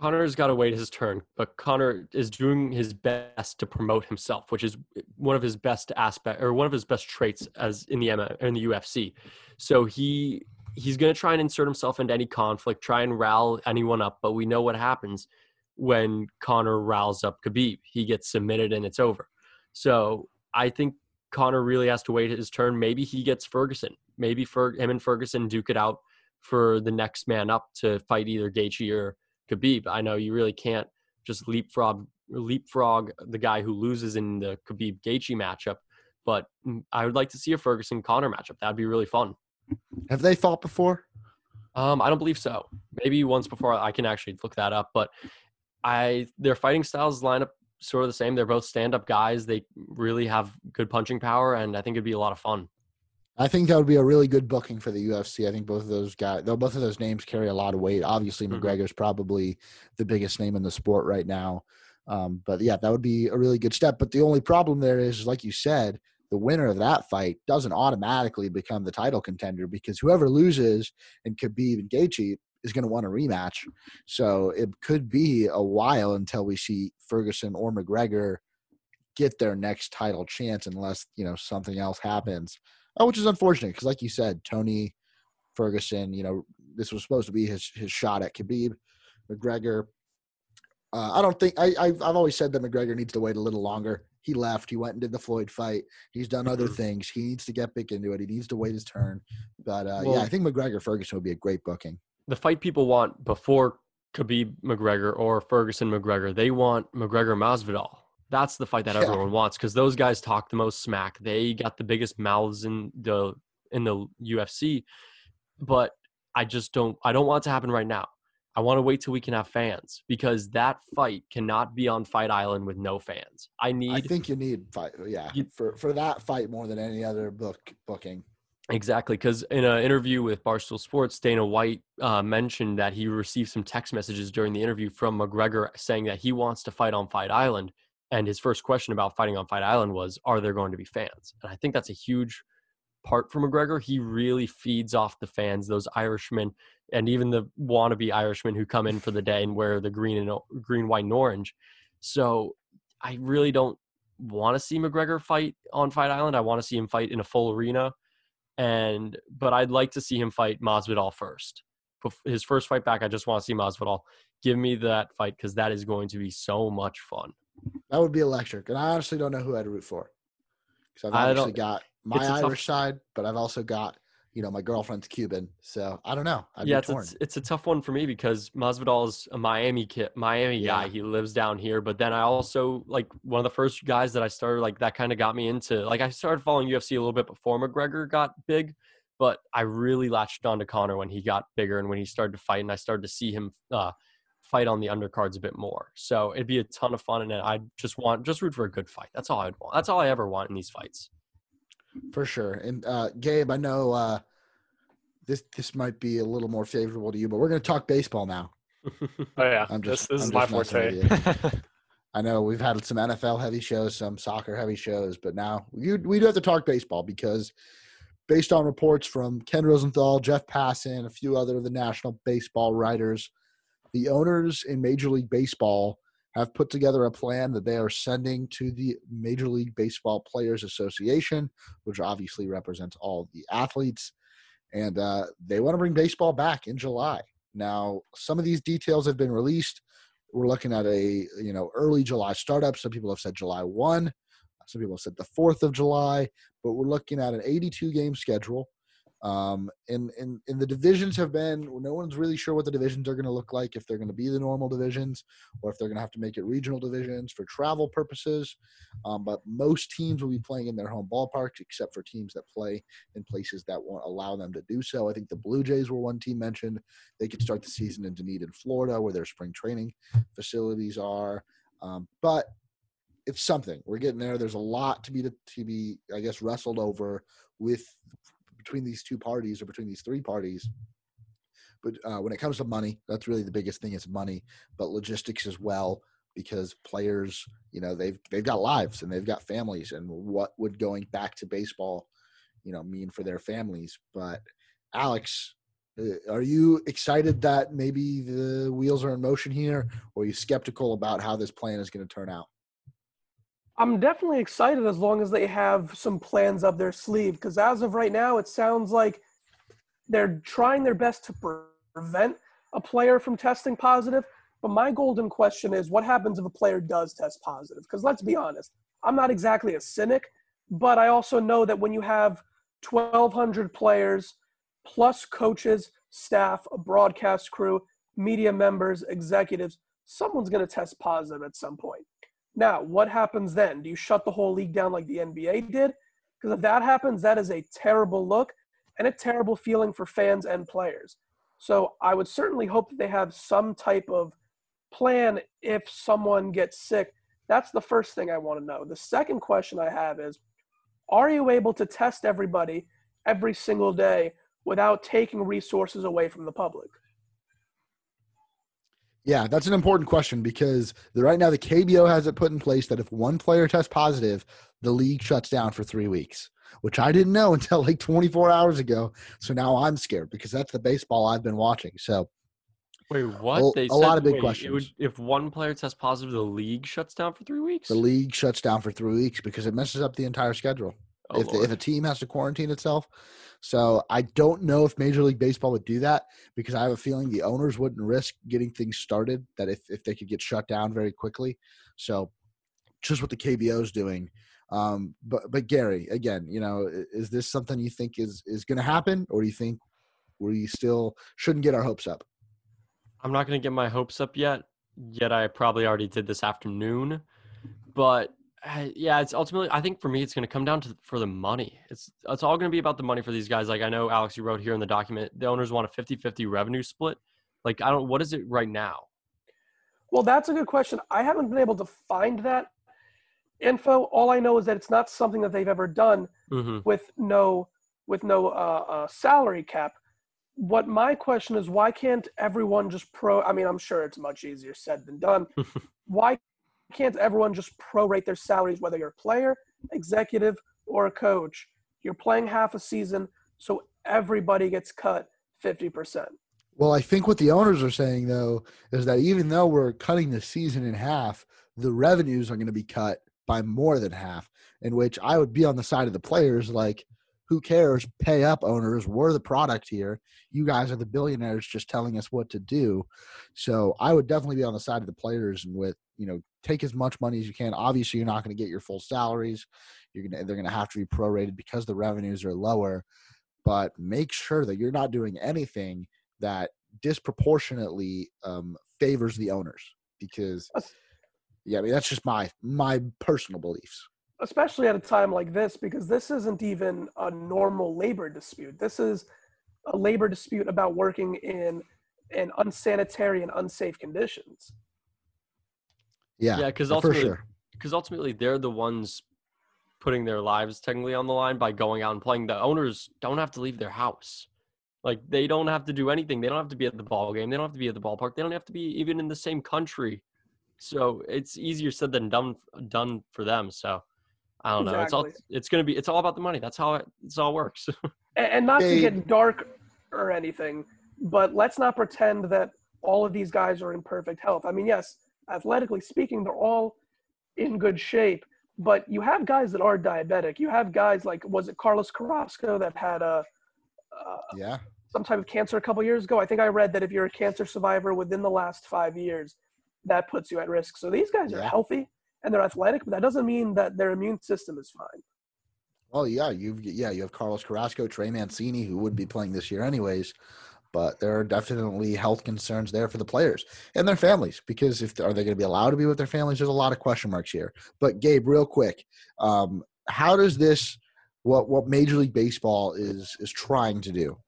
Conor's got to wait his turn, but Conor is doing his best to promote himself, which is eh, one of his best aspect or one of his best traits as in the in the UFC. So he he's going to try and insert himself into any conflict, try and rile anyone up. But we know what happens when Conor riles up Khabib. He gets submitted and it's over. So I think Conor really has to wait his turn. Maybe he gets Ferguson. Maybe for him and Ferguson duke it out for the next man up to fight either Gaethje or Khabib. I know you really can't just leapfrog leapfrog the guy who loses in the Khabib Gaethje matchup, but I would like to see a Ferguson Conor matchup. That'd be really fun. Have they fought before? Um, I don't believe so. Maybe once before. I can actually look that up, but I their fighting styles line up sort of the same. They're both stand up guys. They really have good punching power, and I think it'd be a lot of fun. I think that would be a really good booking for the UFC. I think both of those guys, though both of those names carry a lot of weight. Obviously, mm-hmm. McGregor's probably the biggest name in the sport right now. Um, but yeah, that would be a really good step. But the only problem there is, like you said, the winner of that fight doesn't automatically become the title contender because whoever loses in Khabib and Gaethje is going to want a rematch. So it could be a while until we see Ferguson or McGregor get their next title chance, unless you know something else happens uh, which is unfortunate because, like you said, Tony Ferguson, you know, this was supposed to be his his shot at Khabib. McGregor, uh, I don't think I I've, I've always said that McGregor needs to wait a little longer. He left. He went and did the Floyd fight. He's done other mm-hmm. things. He needs to get back into it. He needs to wait his turn. But uh, well, yeah, I think McGregor Ferguson would be a great booking. The fight people want before Khabib McGregor or Ferguson McGregor, they want McGregor Masvidal. That's the fight that yeah. everyone wants because those guys talk the most smack. They got the biggest mouths in the in the UFC. But I just don't I don't want it to happen right now. I want to wait till we can have fans because that fight cannot be on Fight Island with no fans. I need I think you need fight yeah, you, for for that fight more than any other book booking. Exactly, because in an interview with Barstool Sports, Dana White uh, mentioned that he received some text messages during the interview from McGregor saying that he wants to fight on Fight Island. And his first question about fighting on Fight Island was, Are there going to be fans? And I think that's a huge part for McGregor. He really feeds off the fans, those Irishmen, and even the wannabe Irishmen who come in for the day and wear the green and green, white, and orange. So I really don't want to see McGregor fight on Fight Island. I want to see him fight in a full arena. And but I'd like to see him fight Masvidal first. His first fight back, I just want to see Masvidal. Give me that fight because that is going to be so much fun. That would be electric. And I honestly don't know who I'd root for. Because I've obviously got my Irish tough, side, but I've also got, you know, my girlfriend's Cuban. So I don't know. I'd yeah, it's, it's, a tough one for me because Masvidal is a Miami kid, Miami yeah. guy. He lives down here. But then I also, like, one of the first guys that I started, like, that kind of got me into, like, I started following UFC a little bit before McGregor got big. But I really latched on to Conor when he got bigger and when he started to fight, and I started to see him uh, fight on the undercards a bit more. So it'd be a ton of fun, and I just want just root for a good fight. That's all I'd want. That's all I ever want in these fights. For sure. And uh, Gabe, I know uh, this this might be a little more favorable to you, but we're going to talk baseball now. oh yeah, I'm just, this, this is my forte. I know we've had some NFL heavy shows, some soccer heavy shows, but now we, we do have to talk baseball because based on reports from Ken Rosenthal, Jeff Passan, a few other of the national baseball writers – the owners in Major League Baseball have put together a plan that they are sending to the Major League Baseball Players Association, which obviously represents all the athletes. And uh, they want to bring baseball back in July. Now, some of these details have been released. We're looking at a you know early July startup. Some people have said July one. Some people have said the fourth of July. But we're looking at an 82 game schedule. Um, and, and, and the divisions have been, no one's really sure what the divisions are going to look like, if they're going to be the normal divisions or if they're going to have to make it regional divisions for travel purposes. Um, but most teams will be playing in their home ballparks, except for teams that play in places that won't allow them to do so. I think the Blue Jays were one team mentioned. They could start the season in Dunedin, Florida, where their spring training facilities are. Um, but it's something. We're getting there. There's a lot to be to be, I guess, wrestled over with between these two parties or between these three parties. But uh, when it comes to money, that's really the biggest thing is money, but logistics as well, because players, you know, they've they've got lives and they've got families, and what would going back to baseball, you know, mean for their families? But Alex, uh, are you excited that maybe the wheels are in motion here, or are you skeptical about how this plan is going to turn out? I'm definitely excited as long as they have some plans up their sleeve. Because as of right now, it sounds like they're trying their best to prevent a player from testing positive. But my golden question is what happens if a player does test positive? Because let's be honest, I'm not exactly a cynic, but I also know that when you have 1,200 players, plus coaches, staff, a broadcast crew, media members, executives, someone's going to test positive at some point. Now, what happens then? Do you shut the whole league down like the NBA did? Because if that happens, that is a terrible look and a terrible feeling for fans and players. So I would certainly hope that they have some type of plan if someone gets sick. That's the first thing I want to know. The second question I have is Are you able to test everybody every single day without taking resources away from the public? Yeah, that's an important question because the, right now the KBO has it put in place that if one player tests positive, the league shuts down for three weeks, which I didn't know until like 24 hours ago. So now I'm scared because that's the baseball I've been watching. So wait, what? A, they a said, lot of big wait, questions. Would, if one player tests positive, the league shuts down for three weeks. The league shuts down for three weeks because it messes up the entire schedule. Oh, if, the, if a team has to quarantine itself, so I don't know if Major League Baseball would do that because I have a feeling the owners wouldn't risk getting things started that if, if they could get shut down very quickly. So just what the KBO is doing. Um, but but Gary, again, you know, is this something you think is is going to happen, or do you think we still shouldn't get our hopes up? I'm not going to get my hopes up yet. Yet I probably already did this afternoon, but yeah, it's ultimately. I think for me, it's going to come down to for the money. It's it's all going to be about the money for these guys. Like I know Alex, you wrote here in the document, the owners want a 50-50 revenue split. Like I don't. What is it right now? Well, that's a good question. I haven't been able to find that info. All I know is that it's not something that they've ever done mm-hmm. with no with no uh, uh, salary cap. What my question is, why can't everyone just pro? I mean, I'm sure it's much easier said than done. why can't everyone just prorate their salaries, whether you're a player, executive, or a coach? You're playing half a season, so everybody gets cut 50%. Well, I think what the owners are saying, though, is that even though we're cutting the season in half, the revenues are going to be cut by more than half, in which I would be on the side of the players like, who cares? Pay up, owners. We're the product here. You guys are the billionaires just telling us what to do. So I would definitely be on the side of the players and with, you know, take as much money as you can. Obviously, you're not going to get your full salaries. You're gonna they're going to have to be prorated because the revenues are lower. But make sure that you're not doing anything that disproportionately um, favors the owners because yeah, I mean that's just my my personal beliefs. Especially at a time like this, because this isn't even a normal labor dispute. This is a labor dispute about working in in unsanitary and unsafe conditions. Yeah, yeah, because ultimately, because sure. ultimately they're the ones putting their lives technically on the line by going out and playing. The owners don't have to leave their house. Like they don't have to do anything. They don't have to be at the ball game. They don't have to be at the ballpark. They don't have to be even in the same country. So it's easier said than done done for them. So I don't know. It's all it's gonna be it's all about the money. That's how it it's all works. and, and not hey. to get dark or anything, but let's not pretend that all of these guys are in perfect health. I mean, yes, athletically speaking, they're all in good shape. But you have guys that are diabetic. You have guys like was it Carlos Carrasco that had a uh, yeah some type of cancer a couple years ago. I think I read that if you're a cancer survivor within the last five years, that puts you at risk. So these guys are healthy and they're athletic, but that doesn't mean that their immune system is fine. Well, yeah, you've yeah you have Carlos Carrasco, Trey Mancini, who would be playing this year anyways, but there are definitely health concerns there for the players and their families because if are they going to be allowed to be with their families? There's a lot of question marks here. But Gabe, real quick, um, how does this what what Major League Baseball is is trying to do?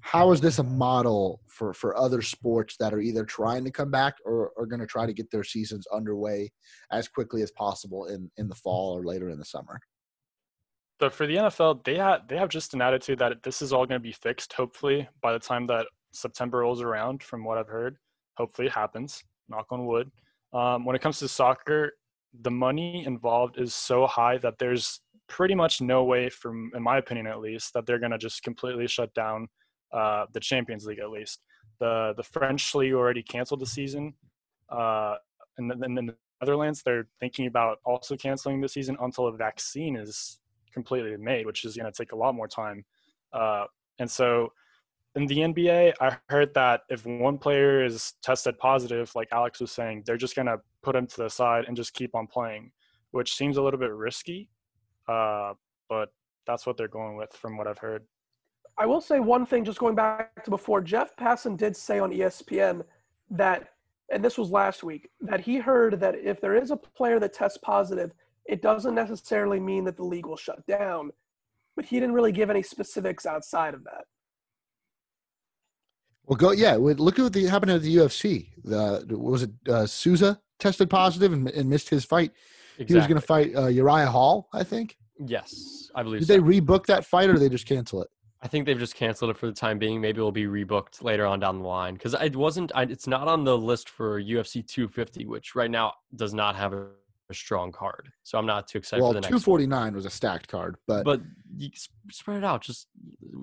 How is this a model for for other sports that are either trying to come back or are going to try to get their seasons underway as quickly as possible in in the fall or later in the summer? So for the NFL, they have they have just an attitude that this is all going to be fixed. Hopefully, by the time that September rolls around, from what I've heard, hopefully it happens. Knock on wood. Um, when it comes to soccer, the money involved is so high that there's pretty much no way, from in my opinion at least, that they're going to just completely shut down uh, the Champions League. At least the the French league already canceled the season, uh, and then the Netherlands they're thinking about also canceling the season until a vaccine is completely made, which is going to take a lot more time. Uh, and so in the NBA, I heard that if one player is tested positive, like Alex was saying, they're just going to put him to the side and just keep on playing, which seems a little bit risky. Uh, but that's what they're going with from what I've heard. I will say one thing, just going back to before, Jeff Passan did say on ESPN that, and this was last week, that he heard that if there is a player that tests positive, it doesn't necessarily mean that the league will shut down, but he didn't really give any specifics outside of that. Well, go yeah. Look at what the, happened at the UFC. The was it uh, Souza tested positive and, and missed his fight. Exactly. He was going to fight uh, Uriah Hall, I think. Yes, I believe. Did so. they rebook that fight, or they just cancel it? I think they've just canceled it for the time being. Maybe it'll be rebooked later on down the line because it wasn't. I, it's not on the list for UFC 250, which right now does not have a a strong card. So I'm not too excited well, for the next 249 one. was a stacked card, but but you spread it out. Just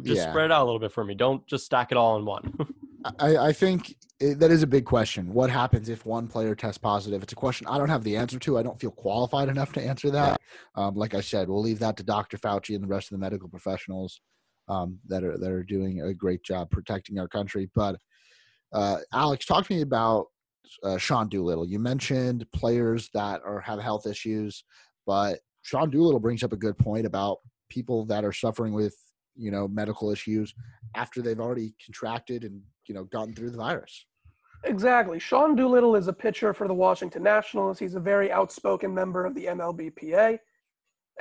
just yeah. spread it out a little bit for me. Don't just stack it all in one. I, I think it, that is a big question. What happens if one player tests positive? It's a question I don't have the answer to. I don't feel qualified enough to answer that. Um, like I said, we'll leave that to Dr. Fauci and the rest of the medical professionals um, that are that are doing a great job protecting our country. But uh, Alex, talk to me about uh, Sean Doolittle. You mentioned players that are have health issues, but Sean Doolittle brings up a good point about people that are suffering with you know medical issues after they've already contracted and you know gotten through the virus. Exactly. Sean Doolittle is a pitcher for the Washington Nationals. He's a very outspoken member of the MLBPA.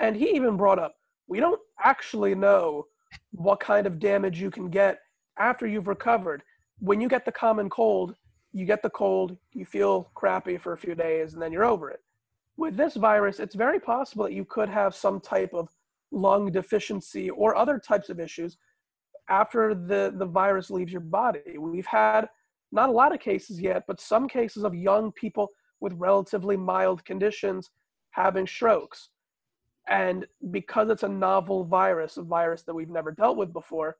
And he even brought up we don't actually know what kind of damage you can get after you've recovered. When you get the common cold, you get the cold, you feel crappy for a few days, and then you're over it. With this virus, it's very possible that you could have some type of lung deficiency or other types of issues after the, the virus leaves your body. We've had not a lot of cases yet, but some cases of young people with relatively mild conditions having strokes. And because it's a novel virus, a virus that we've never dealt with before,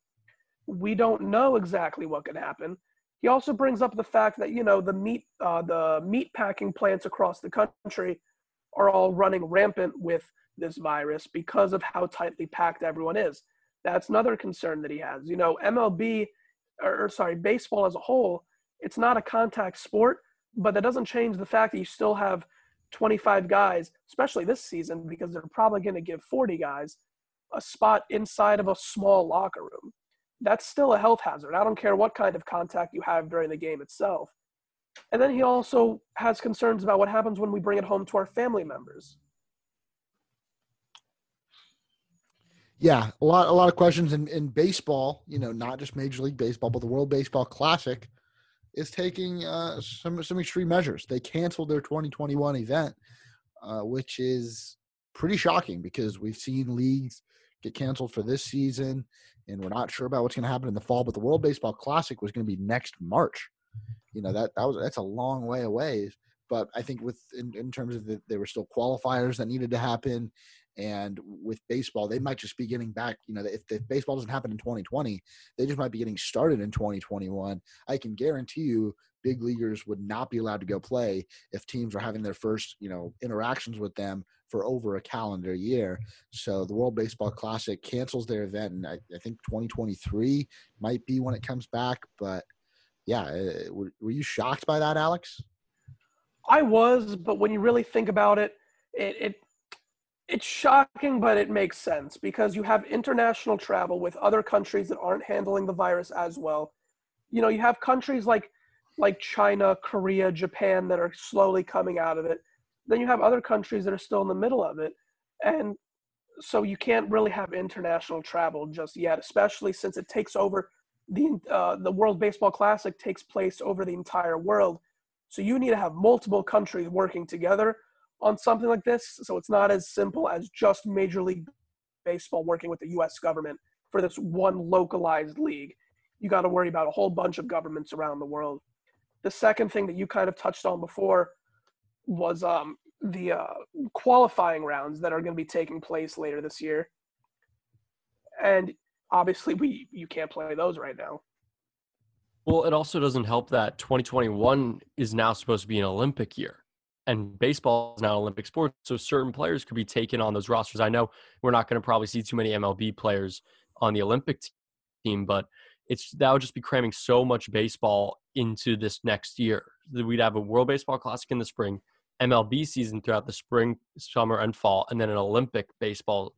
we don't know exactly what could happen. He also brings up the fact that you know the meat uh, the meat packing plants across the country are all running rampant with this virus because of how tightly packed everyone is. That's another concern that he has. You know, MLB or, or sorry, baseball as a whole, it's not a contact sport, but that doesn't change the fact that you still have 25 guys, especially this season, because they're probably going to give 40 guys a spot inside of a small locker room that's still a health hazard. I don't care what kind of contact you have during the game itself. And then he also has concerns about what happens when we bring it home to our family members. Yeah, a lot, a lot of questions in, in baseball. You know, not just Major League Baseball, but the World Baseball Classic is taking uh, some some extreme measures. They canceled their 2021 event, uh, which is pretty shocking because we've seen leagues get canceled for this season and we're not sure about what's going to happen in the fall. But the World Baseball Classic was going to be next March. You know that that was that's a long way away. But I think with in, in terms of the, there were still qualifiers that needed to happen, and with baseball, they might just be getting back. You know, if, if baseball doesn't happen in 2020, they just might be getting started in 2021. I can guarantee you, big leaguers would not be allowed to go play if teams are having their first, you know, interactions with them for over a calendar year. So the World Baseball Classic cancels their event, and I, I think 2023 might be when it comes back. But yeah, uh, were, were you shocked by that, Alex? I was, but when you really think about it, it, it It's shocking, but it makes sense because you have international travel with other countries that aren't handling the virus as well. You know, you have countries like like China, Korea, Japan that are slowly coming out of it. Then you have other countries that are still in the middle of it. And so you can't really have international travel just yet, especially since it takes over the uh, the World Baseball Classic takes place over the entire world. So you need to have multiple countries working together on something like this. So it's not as simple as just Major League Baseball working with the U.S. government for this one localized league. You got to worry about a whole bunch of governments around the world. The second thing that you kind of touched on before was um, the uh, qualifying rounds that are going to be taking place later this year. And obviously, we you can't play those right now. Well, it also doesn't help that 2021 is now supposed to be an Olympic year and baseball is now an Olympic sport. So certain players could be taken on those rosters. I know we're not going to probably see too many MLB players on the Olympic team, but it's that would just be cramming so much baseball into this next year. We'd have a World Baseball Classic in the spring, MLB season throughout the spring, summer, and fall, and then an Olympic baseball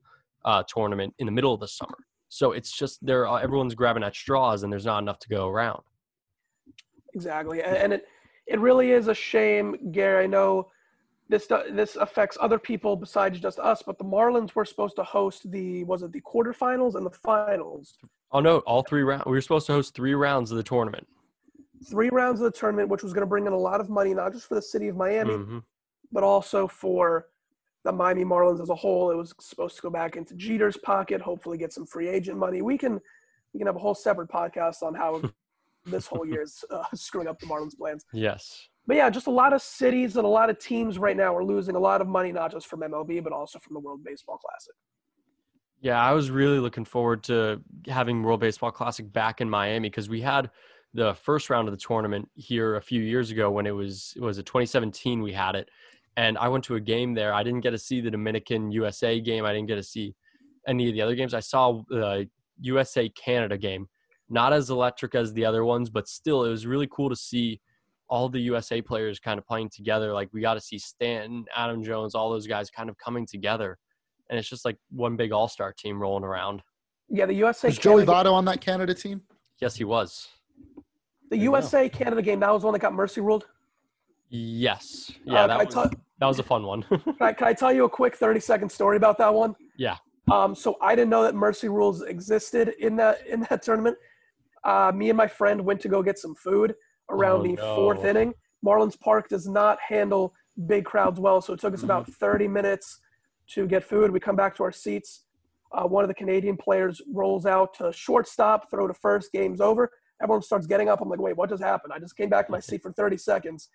uh, tournament in the middle of the summer. So it's just there. Everyone's grabbing at straws, and there's not enough to go around. Exactly, and it it really is a shame, Gary. I know this this affects other people besides just us, but the Marlins were supposed to host the was it the quarterfinals and the finals. Oh no, all three rounds. We were supposed to host three rounds of the tournament. Three rounds of the tournament, which was going to bring in a lot of money, not just for the city of Miami, mm-hmm. but also for the Miami Marlins as a whole. It was supposed to go back into Jeter's pocket, hopefully get some free agent money. We can we can have a whole separate podcast on how this whole year is uh, screwing up the Marlins' plans. Yes. But yeah, just a lot of cities and a lot of teams right now are losing a lot of money, not just from MLB, but also from the World Baseball Classic. Yeah, I was really looking forward to having World Baseball Classic back in Miami because we had the first round of the tournament here a few years ago when it was it was a 2017 we had it and I went to a game there. I didn't get to see the Dominican USA game. I didn't get to see any of the other games. I saw the USA Canada game not as electric as the other ones, but still, it was really cool to see all the USA players kind of playing together. Like we got to see Stanton, Adam Jones, all those guys kind of coming together, and it's just like one big All Star team rolling around. Yeah, the USA. Was Joey Votto on that Canada team? Yes, he was. The USA Canada game that was one that got mercy ruled. Yes. Yeah, uh, that, was, that was a fun one. can, I, can I tell you a quick thirty second story about that one? Yeah. Um, so I didn't know that mercy rules existed in that in that tournament uh, me and my friend went to go get some food around oh, the no. fourth inning. Marlins Park does not handle big crowds well, so it took us mm-hmm. about 30 minutes to get food. We come back to our seats. Uh, one of the Canadian players rolls out to shortstop, throw to first, game's over. Everyone starts getting up. I'm like, wait, what just happened? I just came back to my seat for 30 seconds,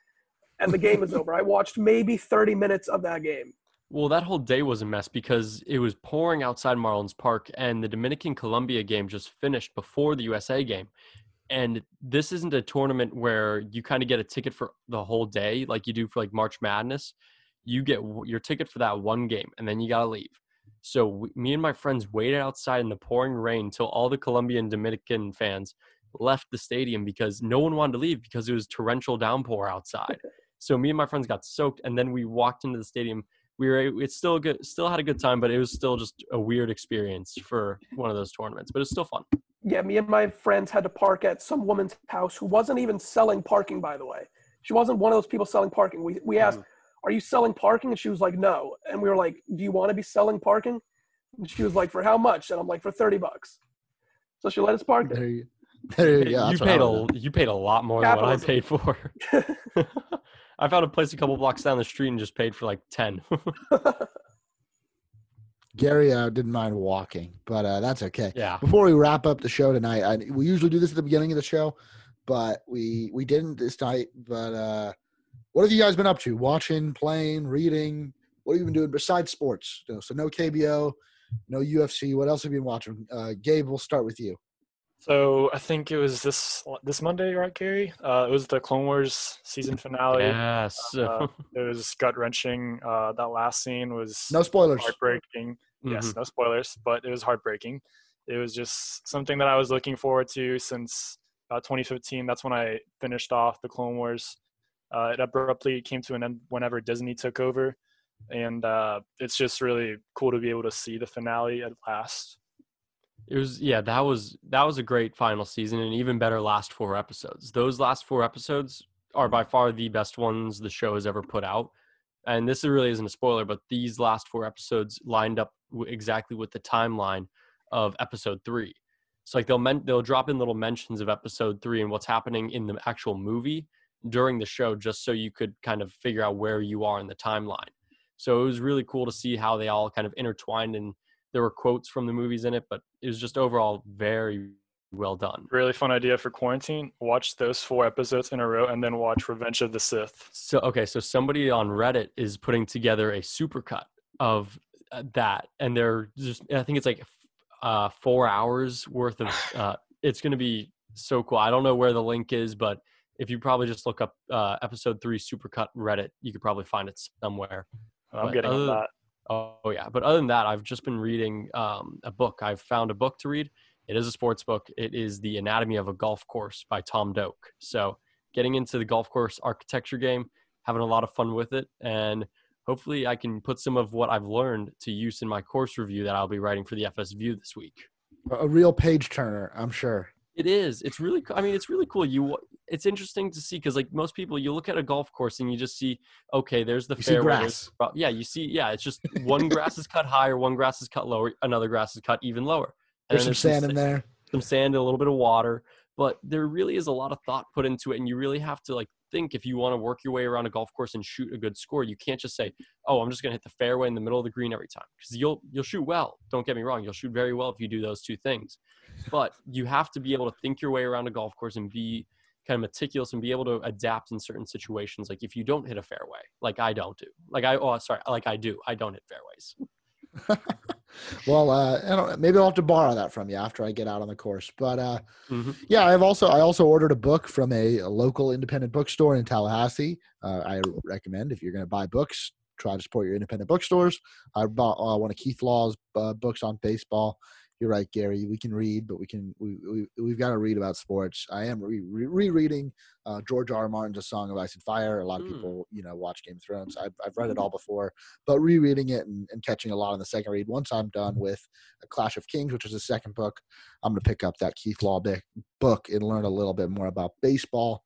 and the game is over. I watched maybe 30 minutes of that game. Well, that whole day was a mess because it was pouring outside Marlins Park, and the Dominican Colombia game just finished before the USA game. And this isn't a tournament where you kind of get a ticket for the whole day like you do for like March Madness. You get your ticket for that one game, and then you got to leave. So we, me and my friends waited outside in the pouring rain until all the Colombian Dominican fans left the stadium because no one wanted to leave because it was torrential downpour outside. So me and my friends got soaked, and then we walked into the stadium we were it's still good still had a good time but it was still just a weird experience for one of those tournaments but it's still fun. Yeah me and my friends had to park at some woman's house who wasn't even selling parking by the way. She wasn't one of those people selling parking. We, we asked mm. are you selling parking? And she was like no. And we were like do you want to be selling parking? And she was like for how much? And i'm like for 30 bucks. So she let us park there. You, there you, you paid a you paid a lot more Capitalism. than what I paid for. I found a place a couple blocks down the street and just paid for like ten. Gary uh, didn't mind walking, but uh, that's okay. Yeah. Before we wrap up the show tonight, I, we usually do this at the beginning of the show, but we we didn't this night. But uh, what have you guys been up to? Watching, playing, reading? What have you been doing besides sports? So no KBO, no UFC. What else have you been watching? Uh, Gabe, we'll start with you. So I think it was this this Monday, right, Gary? Uh, it was the Clone Wars season finale. Yes, uh, it was gut wrenching. Uh, that last scene was no spoilers, heartbreaking. Mm-hmm. Yes, no spoilers, but it was heartbreaking. It was just something that I was looking forward to since about 2015. That's when I finished off the Clone Wars. Uh, it abruptly came to an end whenever Disney took over. and uh, it's just really cool to be able to see the finale at last. It was yeah, that was that was a great final season and even better last four episodes. Those last four episodes are by far the best ones the show has ever put out. And this really isn't a spoiler, but these last four episodes lined up exactly with the timeline of episode 3. So like they'll men- they'll drop in little mentions of episode 3 and what's happening in the actual movie during the show just so you could kind of figure out where you are in the timeline. So it was really cool to see how they all kind of intertwined and there were quotes from the movies in it, but it was just overall very well done. Really fun idea for quarantine. Watch those four episodes in a row and then watch Revenge of the Sith. So okay, so somebody on Reddit is putting together a supercut of uh, that, and they're just I think it's like uh, four hours worth of. Uh, it's going to be so cool. I don't know where the link is, but if you probably just look up uh, episode three supercut Reddit, you could probably find it somewhere. I'm But getting other- that. Oh yeah, but other than that, I've just been reading um, a book. I've found a book to read. It is a sports book. It is The Anatomy of a Golf Course by Tom Doak. So getting into the golf course architecture game, having a lot of fun with it, and hopefully I can put some of what I've learned to use in my course review that I'll be writing for the FS View this week. A real page turner, I'm sure. It is. It's really. I mean, it's really cool. You. It's interesting to see because, like most people, you look at a golf course and you just see, okay, there's the You fairway. there's Yeah, you see. Yeah, it's just one grass is cut higher, one grass is cut lower, another grass is cut even lower. And There's then some sand sa- in there. some sand, a little bit of water, but there really is a lot of thought put into it, and you really have to like think if you want to work your way around a golf course and shoot a good score. You can't just say, "Oh, I'm just going to hit the fairway in the middle of the green every time," because you'll you'll shoot well. Don't get me wrong, you'll shoot very well if you do those two things, but you have to be able to think your way around a golf course and be kind of meticulous and be able to adapt in certain situations. Like if you don't hit a fairway, like I don't do, like I oh sorry, like I do, I don't hit fairways. well, uh, I don't, maybe I'll have to borrow that from you after I get out on the course. But uh, Mhm. yeah, I've also I also ordered a book from a, a local independent bookstore in Tallahassee. Uh, I recommend if you're going to buy books, try to support your independent bookstores. I bought uh, one of Keith Law's uh, books on baseball. You're right, Gary. We can read, but we can we, we we've got to read about sports. I am re- re- rereading uh, George R. R. Martin's A Song of Ice and Fire. A lot of Mm. people, you know, watch Game of Thrones. I've I've read it all before, but rereading it and, and catching a lot on the second read. Once I'm done with A Clash of Kings, which is the second book, I'm going to pick up that Keith Law book and learn a little bit more about baseball.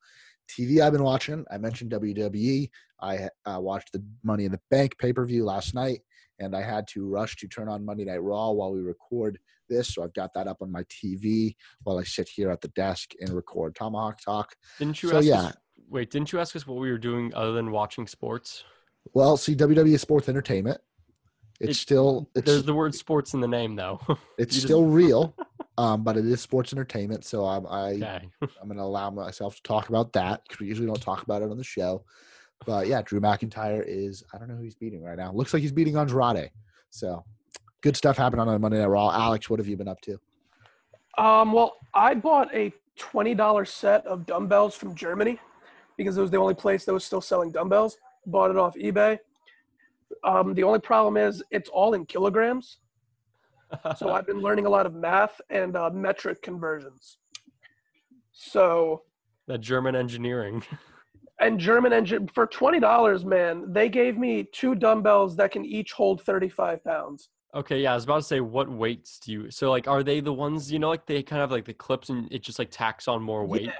TV I've been watching. I mentioned WWE. I uh, watched the Money in the Bank pay per view last night, and I had to rush to turn on Monday Night Raw while we record this. So I've got that up on my TV while I sit here at the desk and record Tomahawk Talk. Didn't you So, ask yeah. us? Wait, didn't you ask us what we were doing other than watching sports? Well, see, WWE sports entertainment. It's It- still it's There's the word sports in the name, though. it's still real, um, but it is sports entertainment. So I'm I okay. I'm going to allow myself to talk about that because we usually don't talk about it on the show. But yeah, Drew McIntyre is I don't know who he's beating right now. Looks like he's beating Andrade. So good stuff happened on Monday Night Raw. Alex, what have you been up to? Um, well, I bought a $20 set of dumbbells from Germany because it was the only place that was still selling dumbbells. Bought it off eBay. Um, the only problem is it's all in kilograms. So I've been learning a lot of math and uh, metric conversions. So, that German engineering. and German engine for $20, man, they gave me two dumbbells that can each hold 35 pounds. Okay, yeah, I was about to say, what weights do you? So, like, are they the ones you know, like they kind of like the clips and it just like tacks on more weight? Yeah.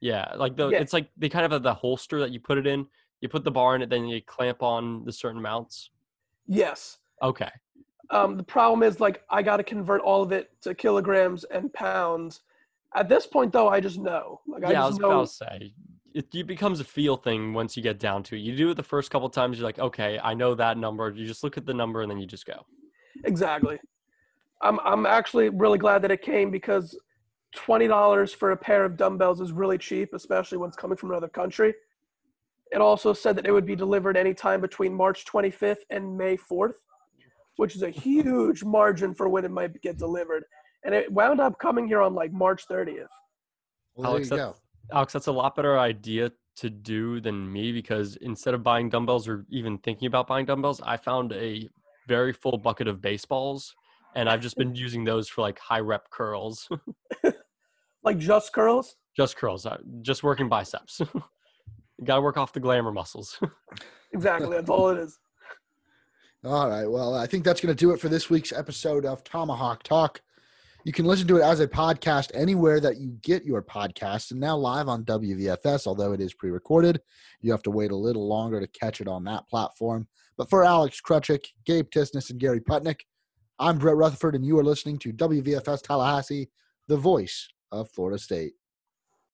Yeah, like the Yeah. it's like they kind of have the holster that you put it in. You put the bar in it, then you clamp on the certain mounts. Yes. Okay, Um, the problem is like I got to convert all of it to kilograms and pounds. At this point, though, I just know. Like I yeah, I was just about to say it, it becomes a feel thing once you get down to it. You do it the first couple times, you're like, okay, I know that number. You just look at the number and then you just go. Exactly. I'm I'm actually really glad that it came because twenty dollars for a pair of dumbbells is really cheap, especially when it's coming from another country. It also said that it would be delivered anytime between March 25th and May 4th, which is a huge margin for when it might get delivered. And it wound up coming here on like March 30th. Well, Alex, you that's- go. Alex, that's a lot better idea to do than me because instead of buying dumbbells or even thinking about buying dumbbells, I found a very full bucket of baseballs and I've just been using those for like high rep curls, Like just curls. just curls, uh, just working biceps. you got to work off the glamour muscles. Exactly. That's all it is. All right. Well, I think that's going to do it for this week's episode of Tomahawk Talk. You can listen to it as a podcast anywhere that you get your podcasts and now live on WVFS, although it is pre recorded. You have to wait a little longer to catch it on that platform. But for Alex Krutchik, Gabe Tisness, and Gary Putnick, I'm Brett Rutherford, and you are listening to WVFS Tallahassee, the voice of Florida State.